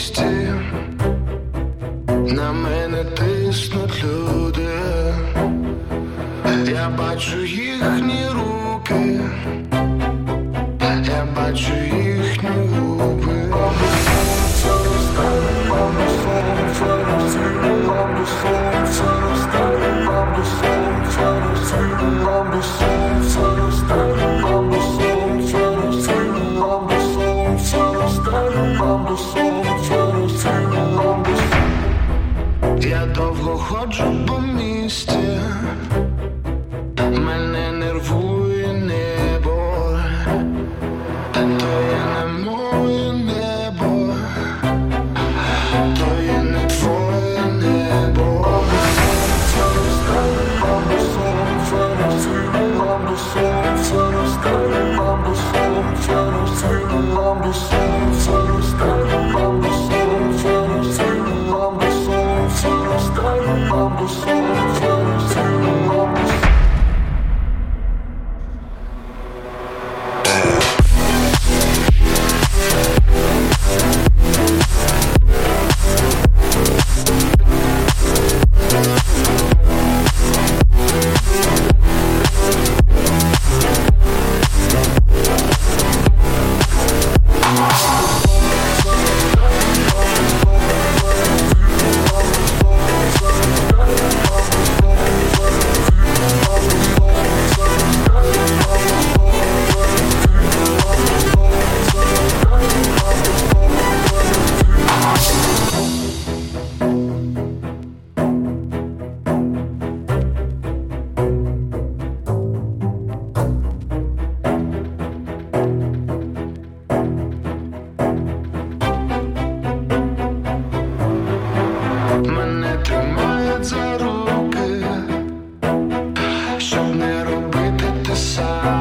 місті на мене тиснуть люди, я бачу їхні руки, я бачу їхні губи. Bumble Soul. chodzą po. side.